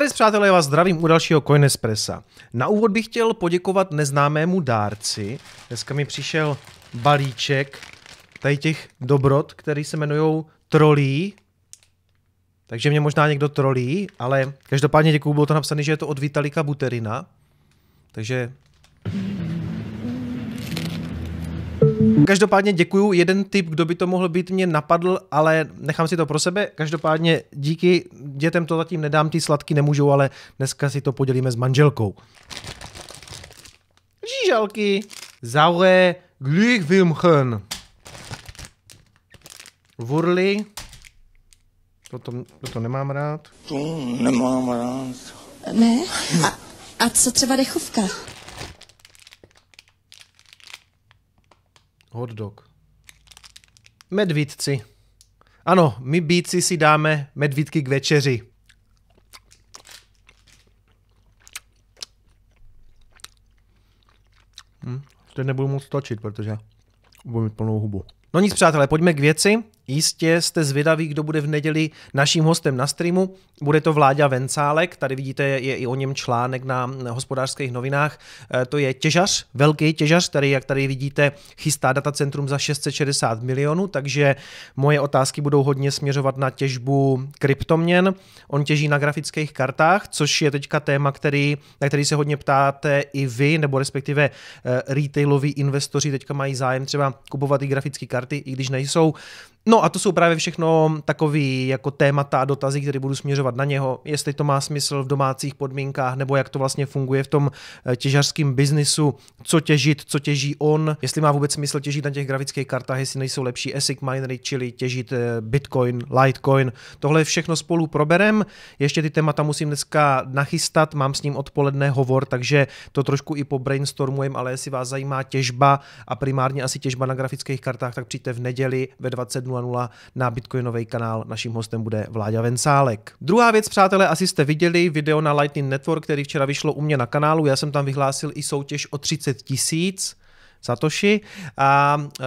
Nazdar, přátelé, vás zdravím u dalšího Coinespressa. Na úvod bych chtěl poděkovat neznámému dárci. Dneska mi přišel balíček tady těch dobrot, který se jmenují trolí. Takže mě možná někdo trolí, ale každopádně děkuju, bylo to napsané, že je to od Vitalika Buterina. Takže Každopádně děkuju. Jeden tip, kdo by to mohl být, mě napadl, ale nechám si to pro sebe. Každopádně díky dětem to zatím nedám, ty sladky nemůžou, ale dneska si to podělíme s manželkou. Žížalky. Zaure Glückwilmchen. Vurly. Toto, toto nemám rád. To nemám rád. Ne? A, a co třeba dechovka? Hot dog. Medvídci. Ano, my bíci si dáme medvídky k večeři. Hm, teď nebudu moc točit, protože budu mít plnou hubu. No nic, přátelé, pojďme k věci. Jistě jste zvědaví, kdo bude v neděli naším hostem na streamu. Bude to Vláďa Vencálek, tady vidíte, je i o něm článek na hospodářských novinách. E, to je těžař, velký těžař, který, jak tady vidíte, chystá datacentrum za 660 milionů, takže moje otázky budou hodně směřovat na těžbu kryptoměn. On těží na grafických kartách, což je teďka téma, který, na který se hodně ptáte i vy, nebo respektive e, retailoví investoři teďka mají zájem třeba kupovat i grafické karty, i když nejsou No a to jsou právě všechno takový jako témata a dotazy, které budu směřovat na něho, jestli to má smysl v domácích podmínkách, nebo jak to vlastně funguje v tom eh, těžařském biznisu, co těžit, co těží on, jestli má vůbec smysl těžit na těch grafických kartách, jestli nejsou lepší ASIC minery, čili těžit eh, Bitcoin, Litecoin. Tohle všechno spolu proberem. Ještě ty témata musím dneska nachystat, mám s ním odpoledne hovor, takže to trošku i po brainstormujem, ale jestli vás zajímá těžba a primárně asi těžba na grafických kartách, tak přijďte v neděli ve 20 0.0 na Bitcoinový kanál. Naším hostem bude Vláďa Vencálek. Druhá věc, přátelé, asi jste viděli video na Lightning Network, který včera vyšlo u mě na kanálu. Já jsem tam vyhlásil i soutěž o 30 tisíc Satoshi a uh,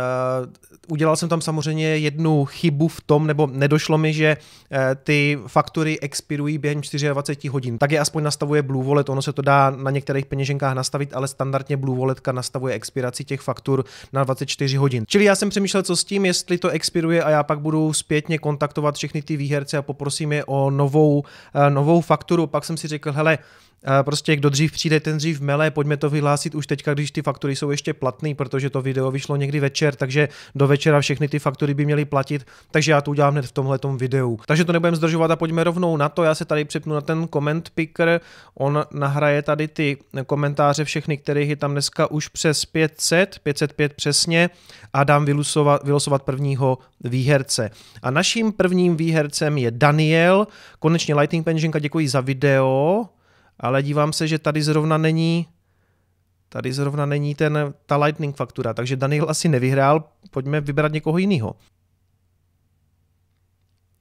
udělal jsem tam samozřejmě jednu chybu v tom, nebo nedošlo mi, že uh, ty faktury expirují během 24 hodin. Tak je aspoň nastavuje Blue Wallet, ono se to dá na některých peněženkách nastavit, ale standardně Blue Walletka nastavuje expiraci těch faktur na 24 hodin. Čili já jsem přemýšlel, co s tím, jestli to expiruje a já pak budu zpětně kontaktovat všechny ty výherce a poprosím je o novou, uh, novou fakturu. Pak jsem si řekl, hele, prostě kdo dřív přijde, ten dřív mele, pojďme to vyhlásit už teďka, když ty faktury jsou ještě platné, protože to video vyšlo někdy večer, takže do večera všechny ty faktury by měly platit, takže já to udělám hned v tomhle videu. Takže to nebudeme zdržovat a pojďme rovnou na to, já se tady přepnu na ten comment picker, on nahraje tady ty komentáře všechny, kterých je tam dneska už přes 500, 505 přesně a dám vylosovat, vylosovat prvního výherce. A naším prvním výhercem je Daniel, konečně Lightning Penženka, děkuji za video, ale dívám se, že tady zrovna není tady zrovna není ten, ta Lightning faktura, takže Daniel asi nevyhrál, pojďme vybrat někoho jiného.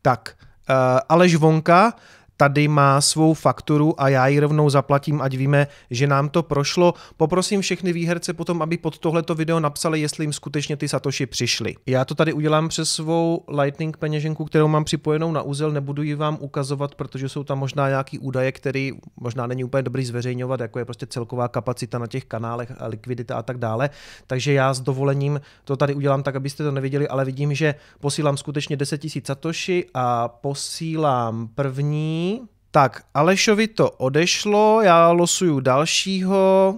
Tak, uh, Aleš Vonka, tady má svou fakturu a já ji rovnou zaplatím, ať víme, že nám to prošlo. Poprosím všechny výherce potom, aby pod tohleto video napsali, jestli jim skutečně ty satoši přišly. Já to tady udělám přes svou Lightning peněženku, kterou mám připojenou na úzel, nebudu ji vám ukazovat, protože jsou tam možná nějaký údaje, který možná není úplně dobrý zveřejňovat, jako je prostě celková kapacita na těch kanálech a likvidita a tak dále. Takže já s dovolením to tady udělám tak, abyste to neviděli, ale vidím, že posílám skutečně 10 000 satoshi a posílám první tak, Alešovi to odešlo, já losuju dalšího.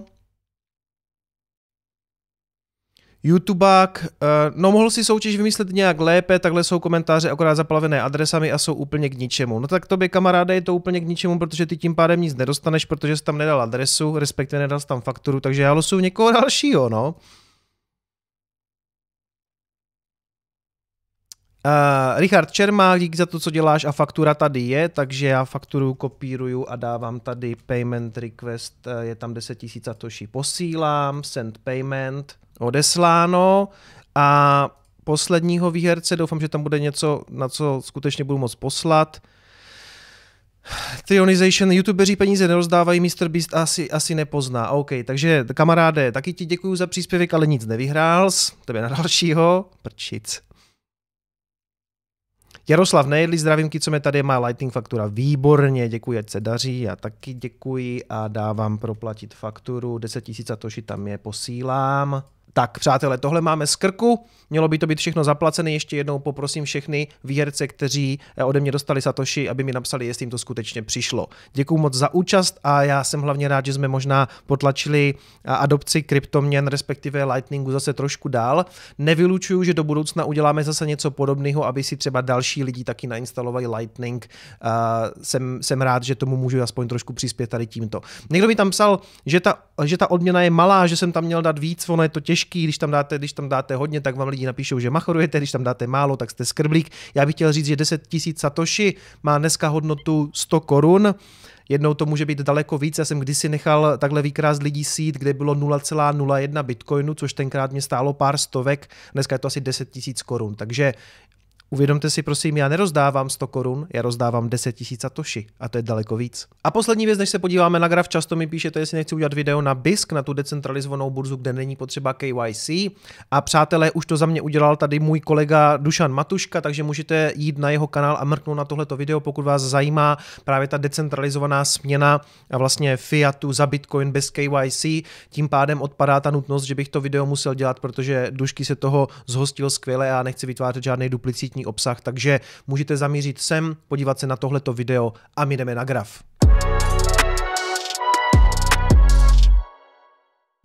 YouTubeák, eh, no mohl si soutěž vymyslet nějak lépe, takhle jsou komentáře akorát zaplavené adresami a jsou úplně k ničemu. No tak tobě kamaráde je to úplně k ničemu, protože ty tím pádem nic nedostaneš, protože jsi tam nedal adresu, respektive nedal jsi tam fakturu, takže já losuju někoho dalšího, no. Uh, Richard Čermák, díky za to, co děláš a faktura tady je, takže já fakturu kopíruju a dávám tady payment request, eh, je tam 10 000 satoshi, posílám, send payment, odesláno a posledního výherce, doufám, že tam bude něco, na co skutečně budu moct poslat. Tionization, youtubeři peníze nerozdávají, Mr. Beast asi, asi nepozná. OK, takže kamaráde, taky ti děkuji za příspěvek, ale nic nevyhrál, tebe na dalšího, prčic. Jaroslav Nejedli, zdravím, co mě tady má Lightning faktura. Výborně, děkuji, ať se daří, já taky děkuji a dávám proplatit fakturu. 10 000 satoshi tam je, posílám. Tak, přátelé, tohle máme z krku, mělo by to být všechno zaplacené. Ještě jednou poprosím všechny výherce, kteří eh, ode mě dostali Satoshi, aby mi napsali, jestli jim to skutečně přišlo. Děkuji moc za účast a já jsem hlavně rád, že jsme možná potlačili eh, adopci kryptoměn, respektive Lightningu zase trošku dál. Nevylučuju, že do budoucna uděláme zase něco podobného, aby si třeba další lidi taky nainstalovali Lightning. Jsem, jsem rád, že tomu můžu aspoň trošku přispět tady tímto. Někdo mi tam psal, že ta, že ta odměna je malá, že jsem tam měl dát víc, ono je to těžké těžký, když tam dáte, když tam dáte hodně, tak vám lidi napíšou, že machorujete, když tam dáte málo, tak jste skrblík. Já bych chtěl říct, že 10 000 satoshi má dneska hodnotu 100 korun, jednou to může být daleko víc. Já jsem kdysi nechal takhle výkrást lidí sít, kde bylo 0,01 bitcoinu, což tenkrát mě stálo pár stovek, dneska je to asi 10 000 korun. Takže Uvědomte si prosím, já nerozdávám 100 korun, já rozdávám 10 tisíc satoshi a to je daleko víc. A poslední věc, než se podíváme na graf, často mi píšete, jestli nechci udělat video na BISK, na tu decentralizovanou burzu, kde není potřeba KYC. A přátelé, už to za mě udělal tady můj kolega Dušan Matuška, takže můžete jít na jeho kanál a mrknout na tohleto video, pokud vás zajímá právě ta decentralizovaná směna a vlastně fiatu za Bitcoin bez KYC. Tím pádem odpadá ta nutnost, že bych to video musel dělat, protože Dušky se toho zhostil skvěle a nechci vytvářet žádný duplicitní obsah, takže můžete zamířit sem, podívat se na tohleto video a my jdeme na graf.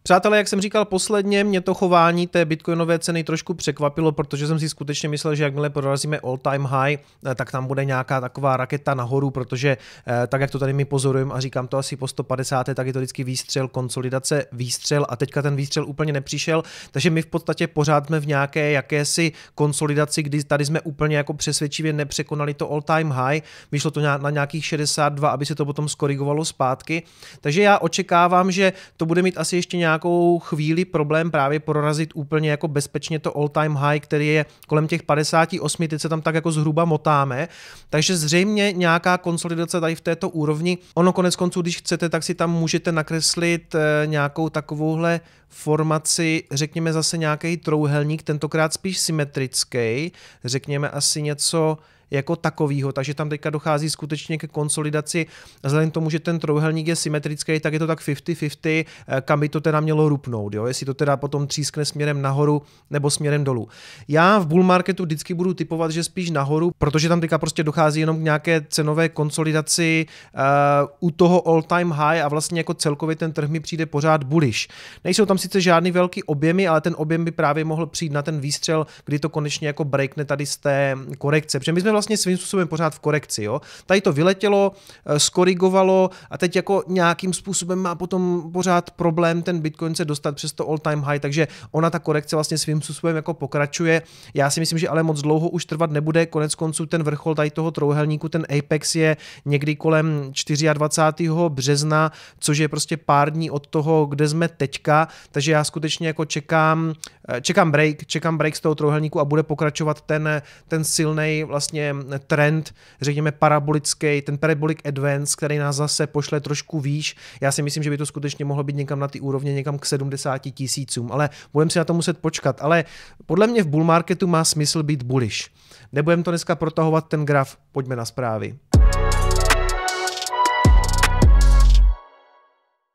Přátelé, jak jsem říkal posledně, mě to chování té bitcoinové ceny trošku překvapilo, protože jsem si skutečně myslel, že jakmile prorazíme all time high, eh, tak tam bude nějaká taková raketa nahoru, protože eh, tak, jak to tady my pozorujeme a říkám to asi po 150, tak je to vždycky výstřel, konsolidace, výstřel a teďka ten výstřel úplně nepřišel, takže my v podstatě pořád jsme v nějaké jakési konsolidaci, kdy tady jsme úplně jako přesvědčivě nepřekonali to all time high, vyšlo to na nějakých 62, aby se to potom skorigovalo zpátky, takže já očekávám, že to bude mít asi ještě nějak nějakou chvíli problém právě prorazit úplně jako bezpečně to all time high, který je kolem těch 58, teď se tam tak jako zhruba motáme, takže zřejmě nějaká konsolidace tady v této úrovni. Ono konec konců, když chcete, tak si tam můžete nakreslit eh, nějakou takovouhle formaci, řekněme zase nějaký trouhelník, tentokrát spíš symetrický, řekněme asi něco jako takovýho, takže tam teďka dochází skutečně ke konsolidaci. Vzhledem k tomu, že ten trojuhelník je symetrický, tak je to tak 50-50, eh, kam by to teda mělo rupnout, jo? jestli to teda potom třískne směrem nahoru nebo směrem dolů. Já v bull marketu vždycky budu typovat, že spíš nahoru, protože tam teďka prostě dochází jenom k nějaké cenové konsolidaci uh, u toho all time high a vlastně jako celkově ten trh mi přijde pořád bullish. Nejsou tam sice žádný velký objemy, ale ten objem by právě mohl přijít na ten výstřel, kdy to konečně jako breakne tady z té korekce. Protože my jsme vlastně svým způsobem pořád v korekci. Jo? Tady to vyletělo, eh, skorigovalo a teď jako nějakým způsobem má potom pořád problém ten Bitcoin se dostat přes to all time high, takže ona ta korekce vlastně svým způsobem jako pokračuje. Já si myslím, že ale moc dlouho už trvat nebude. Konec konců ten vrchol tady toho trouhelníku, ten Apex je někdy kolem 24. března, což je prostě pár dní od toho, kde jsme teďka, takže já skutečně jako čekám, eh, čekám break, čekám break z toho trouhelníku a bude pokračovat ten, ten silný vlastně trend, řekněme parabolický, ten parabolic advance, který nás zase pošle trošku výš. Já si myslím, že by to skutečně mohlo být někam na ty úrovně, někam k 70 tisícům, ale budeme si na to muset počkat. Ale podle mě v bull marketu má smysl být bullish. Nebudeme to dneska protahovat ten graf, pojďme na zprávy.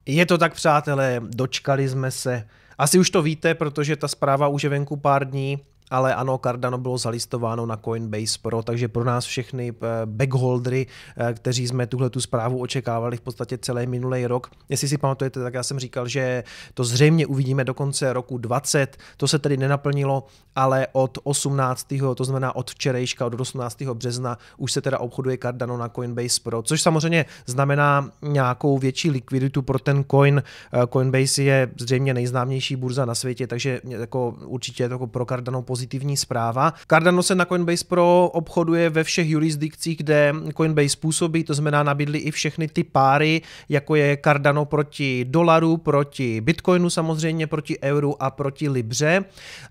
Je to tak, přátelé, dočkali jsme se. Asi už to víte, protože ta zpráva už je venku pár dní ale ano, Cardano bylo zalistováno na Coinbase Pro, takže pro nás všechny eh, backholdery, eh, kteří jsme tuhle tu zprávu očekávali v podstatě celý minulý rok. Jestli si pamatujete, tak já jsem říkal, že to zřejmě uvidíme do konce roku 20, to se tedy nenaplnilo, ale od 18. to znamená od včerejška, od 18. března už se teda obchoduje Cardano na Coinbase Pro, což samozřejmě znamená nějakou větší likviditu pro ten coin. Eh, Coinbase je zřejmě nejznámější burza na světě, takže jako určitě je to jako pro Cardano pozitivní pozitivní zpráva. Cardano se na Coinbase Pro obchoduje ve všech jurisdikcích, kde Coinbase působí, to znamená nabídli i všechny ty páry, jako je Cardano proti dolaru, proti Bitcoinu samozřejmě, proti euru a proti Libře.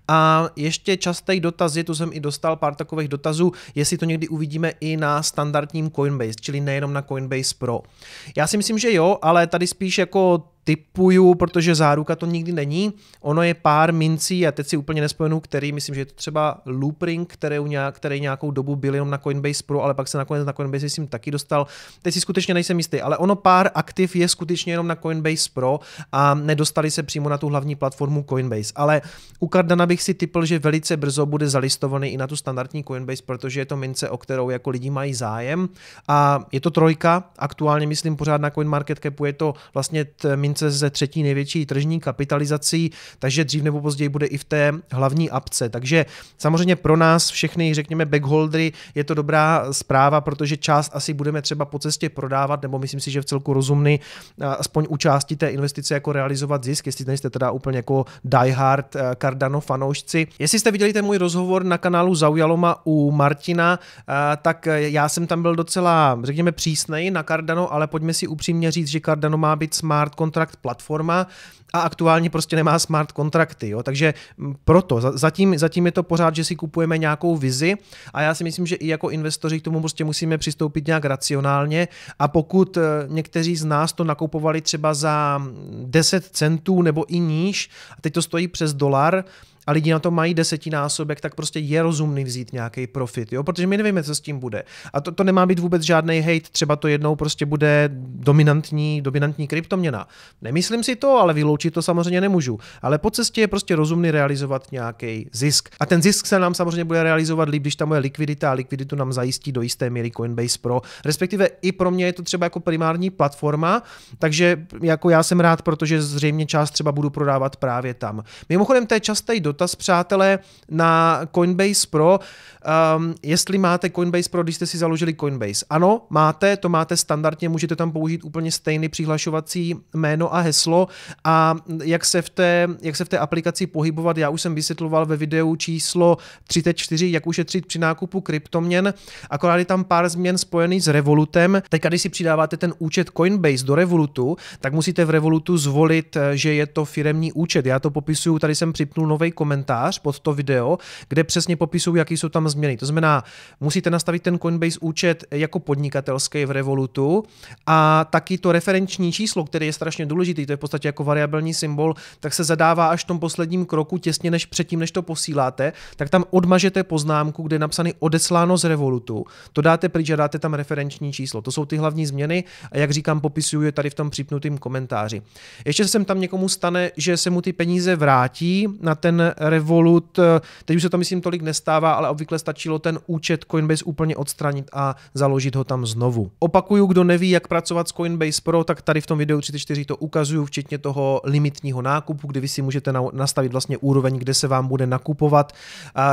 A ještě častý dotazy, tu jsem i dostal pár takových dotazů, jestli to někdy uvidíme i na standardním Coinbase, čili nejenom na Coinbase Pro. Já si myslím, že jo, ale tady spíš jako typuju, protože záruka to nikdy není. Ono je pár mincí a teď si úplně nespomenu, který, myslím, že je to třeba Loopring, který, nějak, který nějakou dobu byl jenom na Coinbase Pro, ale pak se nakonec na Coinbase jsem taky dostal. Teď si skutečně nejsem jistý, ale ono pár aktiv je skutečně jenom na Coinbase Pro a nedostali se přímo na tu hlavní platformu Coinbase. Ale u Cardana bych si typl, že velice brzo bude zalistovaný i na tu standardní Coinbase, protože je to mince, o kterou jako lidi mají zájem. A je to trojka, aktuálně myslím pořád na CoinMarketCapu je to vlastně mince ze třetí největší tržní kapitalizací, takže dřív nebo později bude i v té hlavní apce. Takže samozřejmě pro nás všechny, řekněme, backholdery je to dobrá zpráva, protože část asi budeme třeba po cestě prodávat, nebo myslím si, že v celku rozumný, aspoň u části té investice jako realizovat zisk, jestli nejste teda úplně jako diehard eh, Cardano fanoušci. Jestli jste viděli ten můj rozhovor na kanálu Zaujaloma u Martina, eh, tak já jsem tam byl docela, řekněme, přísnej na Cardano, ale pojďme si upřímně říct, že Cardano má být smart contract platforma a aktuálně prostě nemá smart kontrakty. Jo? Takže proto, zatím, zatím je to pořád, že si kupujeme nějakou vizi a já si myslím, že i jako investoři k tomu prostě musíme přistoupit nějak racionálně a pokud eh, někteří z nás to nakupovali třeba za 10 centů nebo i níž a teď to stojí přes dolar, a lidi na to mají desetinásobek, tak prostě je rozumný vzít nějaký profit, jo? protože my nevíme, co s tím bude. A to, to nemá být vůbec žádný hate, třeba to jednou prostě bude dominantní, dominantní kryptoměna. Nemyslím si to, ale vyloučit to samozřejmě nemůžu. Ale po cestě je prostě rozumný realizovat nějaký zisk. A ten zisk se nám samozřejmě bude realizovat líp, když tam je likvidita a likviditu nám zajistí do jisté míry Coinbase Pro. Respektive i pro mě je to třeba jako primární platforma, takže jako já jsem rád, protože zřejmě část třeba budu prodávat právě tam. Mimochodem, to je častý dotaz, přátelé, na Coinbase Pro, um, jestli máte Coinbase Pro, když jste si založili Coinbase. Ano, máte, to máte standardně, můžete tam použít úplně stejný přihlašovací jméno a heslo a jak se v té, jak se v té aplikaci pohybovat, já už jsem vysvětloval ve videu číslo 34, jak ušetřit při nákupu kryptoměn, akorát je tam pár změn spojený s Revolutem. Teď, když si přidáváte ten účet Coinbase do Revolutu, tak musíte v Revolutu zvolit, že je to firemní účet. Já to popisuju, tady jsem připnul nový komentář pod to video, kde přesně popisují, jaký jsou tam změny. To znamená, musíte nastavit ten Coinbase účet jako podnikatelský v Revolutu a taky to referenční číslo, které je strašně důležité, to je v podstatě jako variabilní symbol, tak se zadává až v tom posledním kroku, těsně než předtím, než to posíláte, tak tam odmažete poznámku, kde je napsaný odesláno z Revolutu. To dáte pryč a dáte tam referenční číslo. To jsou ty hlavní změny a jak říkám, popisuju je tady v tom připnutém komentáři. Ještě se tam někomu stane, že se mu ty peníze vrátí na ten Revolut, teď už se to myslím tolik nestává, ale obvykle stačilo ten účet Coinbase úplně odstranit a založit ho tam znovu. Opakuju, kdo neví, jak pracovat s Coinbase Pro, tak tady v tom videu 34 to ukazuju, včetně toho limitního nákupu, kdy vy si můžete nastavit vlastně úroveň, kde se vám bude nakupovat.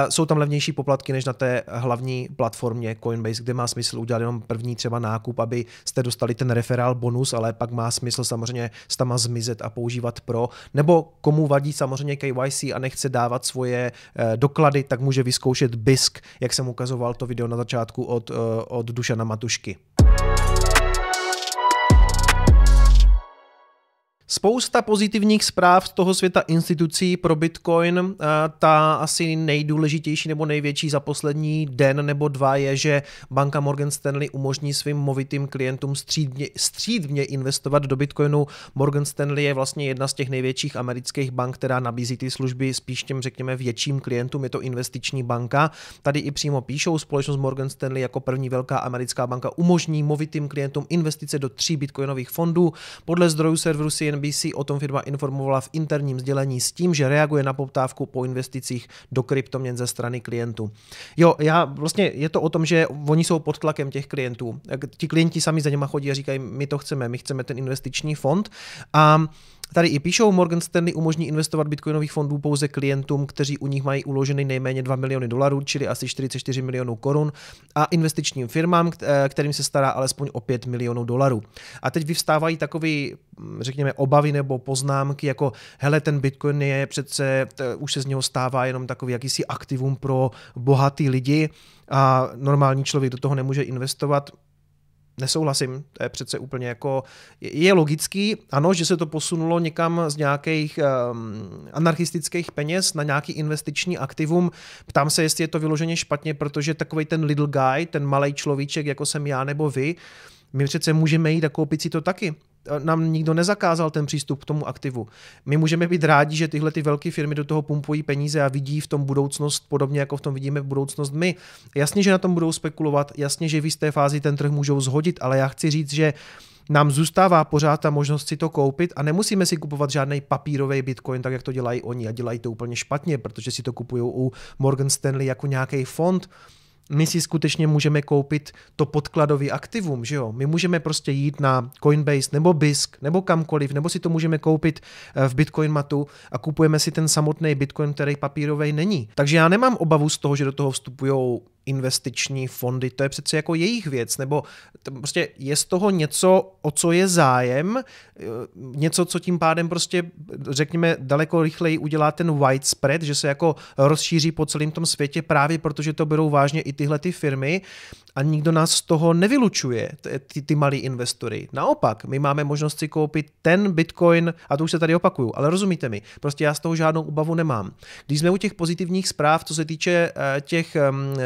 Jsou tam levnější poplatky než na té hlavní platformě Coinbase, kde má smysl udělat jenom první třeba nákup, aby jste dostali ten referál bonus, ale pak má smysl samozřejmě s tama zmizet a používat Pro. Nebo komu vadí samozřejmě KYC a nechce dávat svoje eh, doklady, tak může vyzkoušet BISK, jak jsem ukazoval to video na začátku od, eh, od Dušana Matušky. Spousta pozitivních zpráv z toho světa institucí pro Bitcoin. Eh, ta asi nejdůležitější nebo největší za poslední den nebo dva je, že banka Morgan Stanley umožní svým movitým klientům střídně, střídně investovat do Bitcoinu. Morgan Stanley je vlastně jedna z těch největších amerických bank, která nabízí ty služby spíš těm, řekněme, větším klientům. Je to investiční banka. Tady i přímo píšou, společnost Morgan Stanley jako první velká americká banka umožní movitým klientům investice do tří bitcoinových fondů. Podle zdrojů serveru CNN CNBC o tom firma informovala v interním sdělení s tím, že reaguje na poptávku po investicích do kryptoměn ze strany klientů. Jo, já vlastně je to o tom, že oni jsou pod tlakem těch klientů. Ti klienti sami za něma chodí a říkají, my to chceme, my chceme ten investiční fond a Tady i píšou, Morgan Stanley umožní investovat bitcoinových fondů pouze klientům, kteří u nich mají uloženy nejméně 2 miliony dolarů, čili asi 44 milionů korun, a investičním firmám, kterým se stará alespoň o 5 milionů dolarů. A teď vyvstávají takové, hm, řekněme, obavy nebo poznámky, jako hele, ten bitcoin je přece, už se z něho stává jenom takový jakýsi aktivum pro bohatý lidi a normální člověk do toho nemůže investovat nesouhlasím, to je přece úplně jako, je logický, ano, že se to posunulo někam z nějakých um, anarchistických peněz na nějaký investiční aktivum. Ptám se, jestli je to vyloženě špatně, protože takový ten little guy, ten malý človíček, jako jsem já nebo vy, my přece můžeme jít a koupit si to taky. Nám nikdo nezakázal ten přístup k tomu aktivu. My můžeme být rádi, že tyhle ty velké firmy do toho pumpují peníze a vidí v tom budoucnost podobně, jako v tom vidíme budoucnost my. Jasně, že na tom budou spekulovat, jasně, že v jisté fázi ten trh můžou zhodit, ale já chci říct, že nám zůstává pořád ta možnost si to koupit a nemusíme si kupovat žádný papírový bitcoin, tak jak to dělají oni a dělají to úplně špatně, protože si to kupují u Morgan Stanley jako nějaký fond my si skutečně můžeme koupit to podkladový aktivum, že jo? My můžeme prostě jít na Coinbase nebo BISC nebo kamkoliv, nebo si to můžeme koupit eh, v Bitcoin matu a kupujeme si ten samotný Bitcoin, který papírový není. Takže já nemám obavu z toho, že do toho vstupují investiční fondy, to je přece jako jejich věc, nebo prostě je z toho něco, o co je zájem, eh, něco, co tím pádem prostě, řekněme, daleko rychleji udělá ten widespread, že se jako rozšíří po celém tom světě právě protože to berou vážně i tyhle ty firmy a nikdo nás z toho nevylučuje, ty, ty malí investory. Naopak, my máme možnost si koupit ten bitcoin, a to už se tady opakuju, ale rozumíte mi, prostě já z toho žádnou obavu nemám. Když jsme u těch pozitivních zpráv, co se týče eh, těch,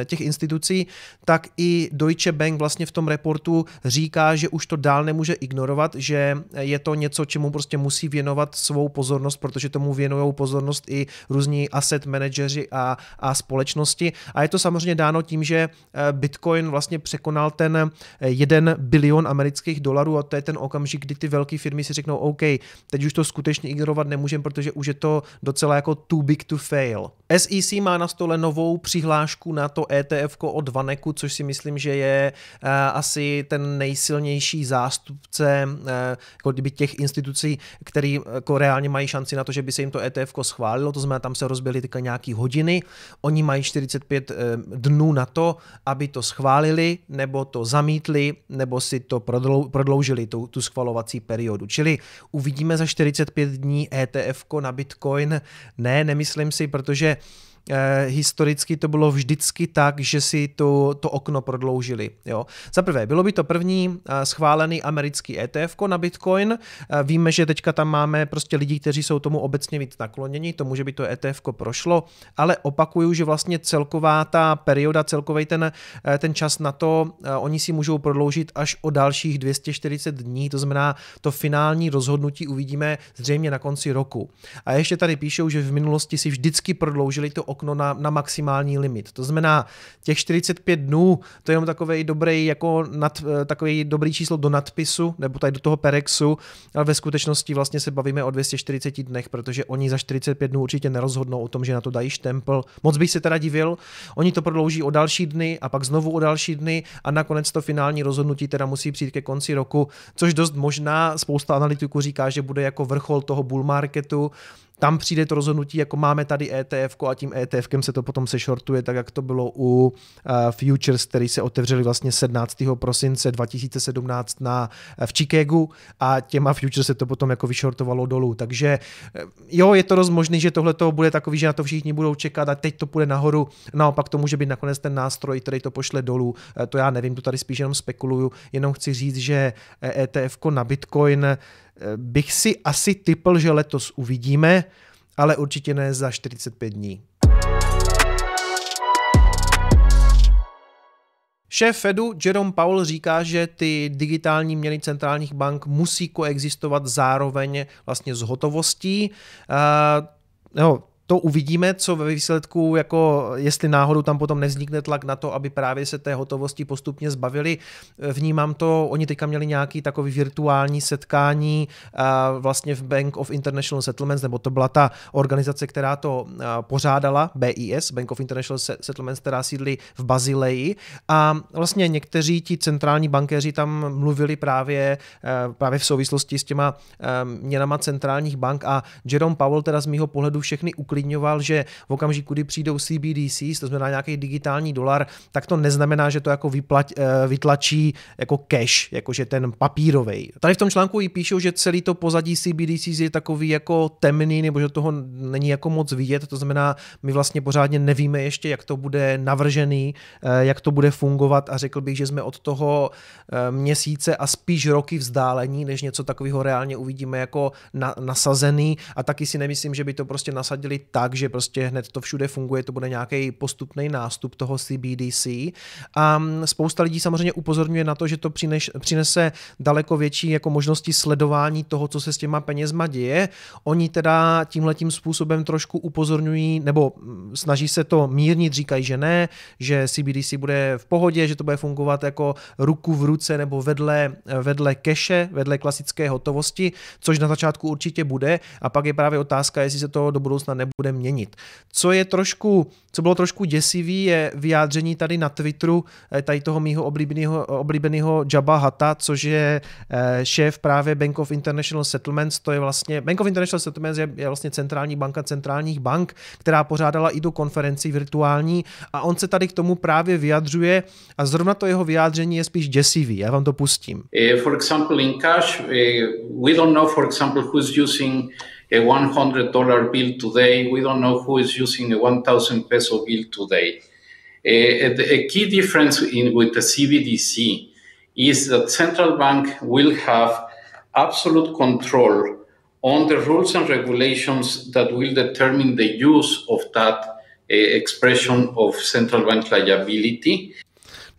těch institucí, tak i Deutsche Bank vlastně v tom reportu říká, že už to dál nemůže ignorovat, že je to něco, čemu prostě musí věnovat svou pozornost, protože tomu věnují pozornost i různí asset manažeři a, a společnosti. A je to samozřejmě dáno tím, že eh, Bitcoin vlastně překonal ten 1 eh, bilion amerických dolarů a to je ten okamžik, kdy ty velké firmy si řeknou, OK, teď už to skutečně ignorovat nemůžeme, protože už je to docela jako too big to fail. SEC má na stole novou přihlášku na to ETF od Vaneku, což si myslím, že je uh, asi ten nejsilnější zástupce uh, jako kdyby těch institucí, který jako reálně mají šanci na to, že by se jim to ETF schválilo, to znamená, tam se rozběhly teďka nějaký hodiny, oni mají 45 uh, eh, dnů na to, aby to schválili, nebo to zamítli, nebo si to prodloužili, tu, tu schvalovací periodu. Čili uvidíme za 45 dní ETF na Bitcoin. Ne, nemyslím si, protože eh, historicky to bylo vždycky tak, že si to, to okno prodloužili. Jo. Za prvé, bylo by to první eh, schválený americký ETF na Bitcoin. Eh, víme, že teďka tam máme prostě lidi, kteří jsou tomu obecně víc nakloněni, to může být to ETF prošlo, ale opakuju, že vlastně celková ta perioda, celkový ten, eh, ten čas na to, eh, oni si můžou prodloužit až o dalších 240 dní, to znamená, to finální rozhodnutí uvidíme zřejmě na konci roku. A ještě tady píšou, že v minulosti si vždycky prodloužili to okno na, na maximální limit. To znamená, těch 45 dnů, to je jenom takový dobrý, jako nad, eh, takový dobrý číslo do nadpisu, nebo tady do toho Perexu, ale ve skutečnosti vlastně se bavíme o 240 dnech, protože oni za 45 dnů určitě nerozhodnou o tom, že na to dají štempel. Moc bych se teda divil, oni to prodlouží o další dny a pak znovu o další dny a nakonec to finální rozhodnutí teda musí přijít ke konci roku, což dost možná spousta analytiků říká, že bude jako vrchol toho bull marketu, tam přijde to rozhodnutí, jako máme tady ETF a tím ETFkem se to potom sešortuje, tak jak to bylo u uh, Futures, který se otevřeli vlastně 17. prosince 2017 na, uh, v Chicagu a těma Futures se to potom jako vyšortovalo dolů. Takže uh, jo, je to dost možný, že tohle to bude takový, že na to všichni budou čekat a teď to půjde nahoru. Naopak to může být nakonec ten nástroj, který to pošle dolů. To já nevím, to tady spíš jenom spekuluju, jenom chci říct, že ETF na Bitcoin bych si asi typl, že letos uvidíme, ale určitě ne za 45 dní. Šéf Fedu Jerome Powell říká, že ty digitální měny centrálních bank musí koexistovat zároveň vlastně s hotovostí. Uh, no, to uvidíme, co ve výsledku, jako jestli náhodou tam potom nevznikne tlak na to, aby právě se té hotovosti postupně zbavili. Vnímám to, oni teďka měli nějaký takový virtuální setkání vlastně v Bank of International Settlements, nebo to byla ta organizace, která to pořádala, BIS, Bank of International Settlements, která sídlí v Bazileji a vlastně někteří ti centrální bankéři tam mluvili právě, právě v souvislosti s těma měnama centrálních bank a Jerome Powell teda z mýho pohledu všechny uklidnil uklidňoval, že v okamžiku, kdy přijdou CBDCs, to znamená nějaký digitální dolar, tak to neznamená, že to jako vyplať, eh, vytlačí jako cash, jakože ten papírový. Tady v tom článku i píšou, že celý to pozadí CBDCs je takový jako temný, nebo že toho není jako moc vidět, to znamená, my vlastně pořádně nevíme ještě, jak to bude navržený, eh, jak to bude fungovat a řekl bych, že jsme od toho eh, měsíce a spíš roky vzdálení, než něco takového reálně uvidíme jako na, nasazený a taky si nemyslím, že by to prostě nasadili tak, že prostě hned to všude funguje, to bude nějaký postupný nástup toho CBDC. A mm, spousta lidí samozřejmě upozorňuje na to, že to přineš, přinese daleko větší jako možnosti sledování toho, co se s těma penězma děje. Oni teda tímhletím způsobem trošku upozorňují, nebo mm, snaží se to mírnit, říkají, že ne, že CBDC bude v pohodě, že to bude fungovat jako ruku v ruce nebo vedle, vedle keše, vedle klasické hotovosti, což na začátku určitě bude a pak je právě otázka, jestli se to do budoucna nebude měnit. Co je trošku, co bylo trošku děsivý, je vyjádření tady na Twitteru eh, tady toho mýho oblíbeného, oblíbeného Jabba Hata, což je eh, šéf právě Bank of International Settlements, to je vlastně, Bank of International Settlements je, je vlastně centrální banka centrálních bank, která pořádala i tu konferenci virtuální a on se tady k tomu právě vyjadřuje a zrovna to jeho vyjádření je spíš děsivý. Já vám to pustím. For example, in cash, we don't know, for example, who's using a $100 bill today. We don't know who is using a 1,000 peso bill today. A key difference in, with the CBDC is that central bank will have absolute control on the rules and regulations that will determine the use of that uh, expression of central bank liability.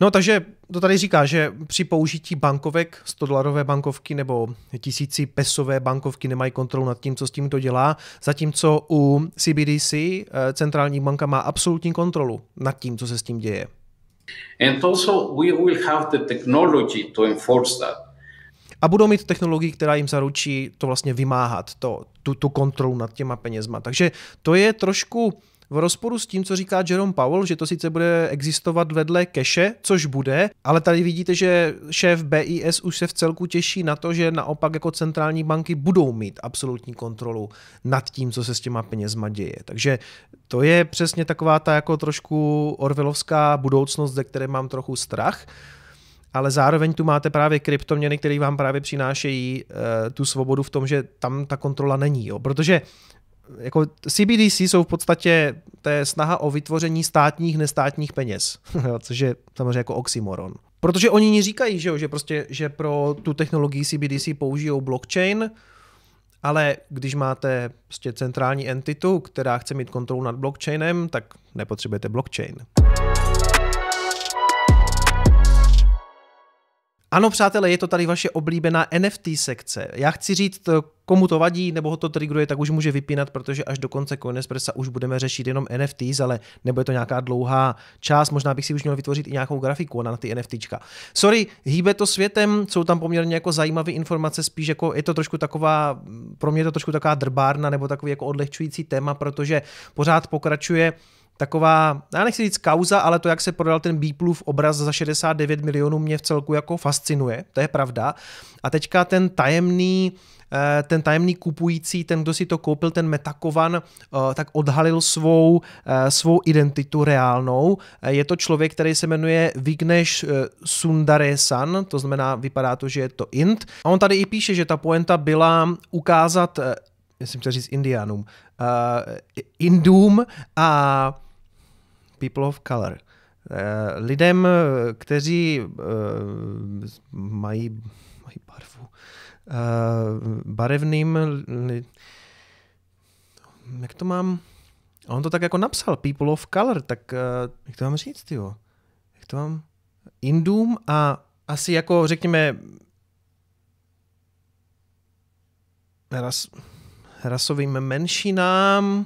No takže to tady říká, že při použití bankovek, 100 dolarové bankovky nebo tisíci pesové bankovky nemají kontrolu nad tím, co s tím to dělá, zatímco u CBDC eh, centrální banka má absolutní kontrolu nad tím, co se s tím děje. And also we will have the technology to enforce that. A budou mít technologii, která jim zaručí to vlastně vymáhat, to, tu, tu kontrolu nad těma penězma. Takže to je trošku v rozporu s tím, co říká Jerome Powell, že to sice bude existovat vedle keše, což bude, ale tady vidíte, že šéf BIS už se v celku těší na to, že naopak jako centrální banky budou mít absolutní kontrolu nad tím, co se s těma penězma děje. Takže to je přesně taková ta jako trošku orvelovská budoucnost, ze které mám trochu strach ale zároveň tu máte právě kryptoměny, které vám právě přinášejí e, tu svobodu v tom, že tam ta kontrola není. Jo? Protože jako CBDC jsou v podstatě to je snaha o vytvoření státních, nestátních peněz, což je samozřejmě jako oxymoron. Protože oni ní říkají, že, jo, že, prostě, že pro tu technologii CBDC použijou blockchain, ale když máte prostě centrální entitu, která chce mít kontrolu nad blockchainem, tak nepotřebujete blockchain. Ano, přátelé, je to tady vaše oblíbená NFT sekce. Já chci říct, komu to vadí nebo ho to triggeruje, tak už může vypínat, protože až do konce Coinespressa už budeme řešit jenom NFTs, ale nebo je to nějaká dlouhá část, možná bych si už měl vytvořit i nějakou grafiku na ty NFTčka. Sorry, hýbe to světem, jsou tam poměrně jako zajímavé informace, spíš jako je to trošku taková, pro mě je to trošku taková drbárna nebo takový jako odlehčující téma, protože pořád pokračuje taková, já nechci říct kauza, ale to, jak se prodal ten Beeplův obraz za 69 milionů, mě v celku jako fascinuje, to je pravda. A teďka ten tajemný eh, ten tajemný kupující, ten, kdo si to koupil, ten Metakovan, eh, tak odhalil svou, eh, svou identitu reálnou. Je to člověk, který se jmenuje Vignesh Sundaresan, to znamená, vypadá to, že je to Int. A on tady i píše, že ta poenta byla ukázat jsem chtěl říct Indiánům, uh, Indům a people of color. Uh, lidem, kteří uh, mají, mají barvu, uh, barevným, li, jak to mám, on to tak jako napsal, people of color, tak uh, jak to mám říct, jo? Jak to mám? Indům a asi jako, řekněme, raz, rasovým menšinám.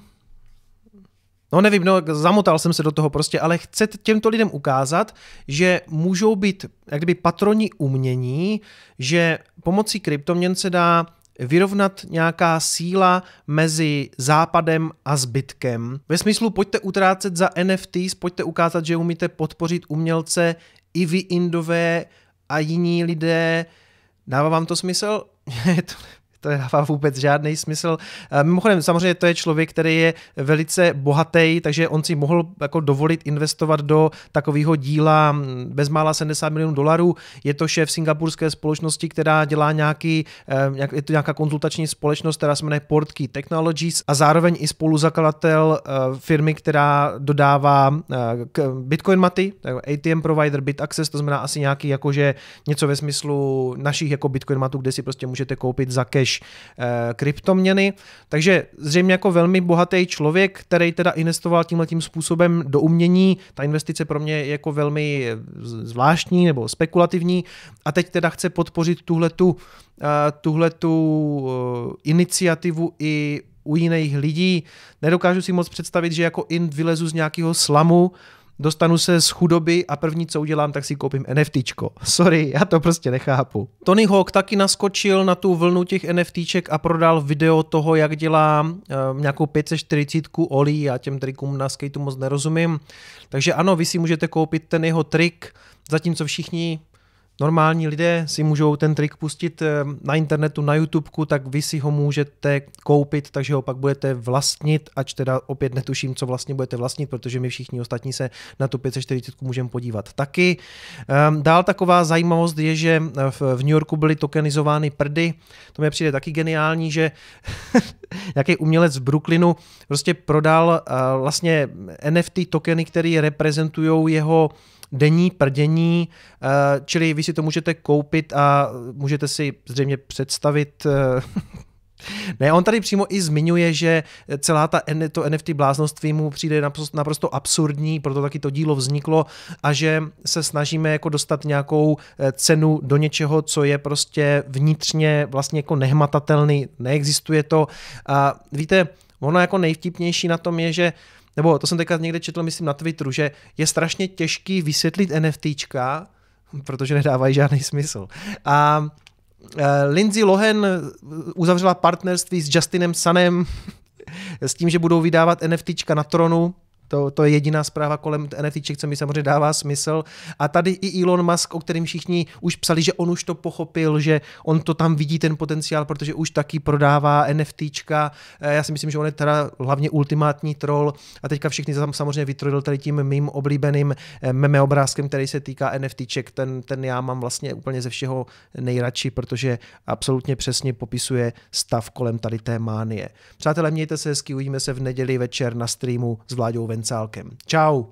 No nevím, no, zamotal jsem se do toho prostě, ale chce těmto lidem ukázat, že můžou být jak kdyby patroni umění, že pomocí kryptoměn se dá vyrovnat nějaká síla mezi západem a zbytkem. Ve smyslu pojďte utrácet za NFTs, pojďte ukázat, že umíte podpořit umělce i vy indové a jiní lidé. Dává vám to smysl? to nedává vůbec žádný smysl. Eh, mimochodem, samozřejmě to je člověk, který je velice bohatý, takže on si mohl jako dovolit investovat do takového díla hm, bezmála 70 milionů dolarů. Je to šéf singapurské společnosti, která dělá nějaký, eh, je to nějaká konzultační společnost, která se jmenuje Portkey Technologies a zároveň i spoluzakladatel eh, firmy, která dodává Bitcoin maty, ATM provider BitAccess, to znamená asi nějaký jakože něco ve smyslu našich jako Bitcoin matů, kde si prostě můžete koupit za cash kupuješ e, kryptoměny. Takže zřejmě jako velmi bohatý člověk, který teda investoval tímhle tím způsobem do umění. Ta investice pro mě je jako velmi zvláštní nebo spekulativní a teď teda chce podpořit tuhletu, e, tuhletu iniciativu i u jiných lidí. Nedokážu si moc představit, že jako int vylezu z nějakého slamu, dostanu se z chudoby a první, co udělám, tak si koupím NFTčko. Sorry, já to prostě nechápu. Tony Hawk taky naskočil na tu vlnu těch NFTček a prodal video toho, jak dělá uh, nějakou 540 Oli, já těm trikům na skateu moc nerozumím. Takže ano, vy si můžete koupit ten jeho trik, zatímco všichni normální lidé si můžou ten trik pustit eh, na internetu, na YouTubeku, tak vy si ho můžete koupit, takže ho pak budete vlastnit, ač teda opět netuším, co vlastně budete vlastnit, protože my všichni ostatní se na tu 540 můžeme podívat taky. Ehm, dál taková zajímavost je, že v New Yorku byly tokenizovány prdy, to mi přijde taky geniální, že nějaký umělec v Brooklynu prostě prodal eh, vlastně NFT tokeny, které reprezentují jeho denní prdění, eh, čili vy si to můžete koupit a můžete si zřejmě představit eh, ne, on tady přímo i zmiňuje, že celá ta to NFT bláznoství mu přijde naprosto, naprosto absurdní, proto taky to dílo vzniklo a že se snažíme jako dostat nějakou eh, cenu do něčeho, co je prostě vnitřně vlastně jako nehmatatelný, neexistuje to. A víte, ono jako nejvtipnější na tom je, že nebo to jsem teďka někde četl, myslím na Twitteru, že je strašně těžký vysvětlit NFTčka, protože nedávají žádný smysl. A eh, Lindsay Lohan uzavřela partnerství s Justinem Sanem s tím, že budou vydávat NFTčka na tronu, to, to je jediná zpráva kolem NFTček, co mi samozřejmě dává smysl. A tady i Elon Musk, o kterém všichni už psali, že on už to pochopil, že on to tam vidí ten potenciál, protože už taky prodává NFTčka. Eh, já si myslím, že on je teda hlavně ultimátní troll a teďka všichni tam samozřejmě vytrojil tady tím mým oblíbeným eh, meme obrázkem, který se týká NFTček. Ten, ten já mám vlastně úplně ze všeho nejradši, protože absolutně přesně popisuje stav kolem tady té mánie. Přátelé, mějte se hezky, uvidíme se v neděli večer na streamu s Vláďou Vencálkem. Čau.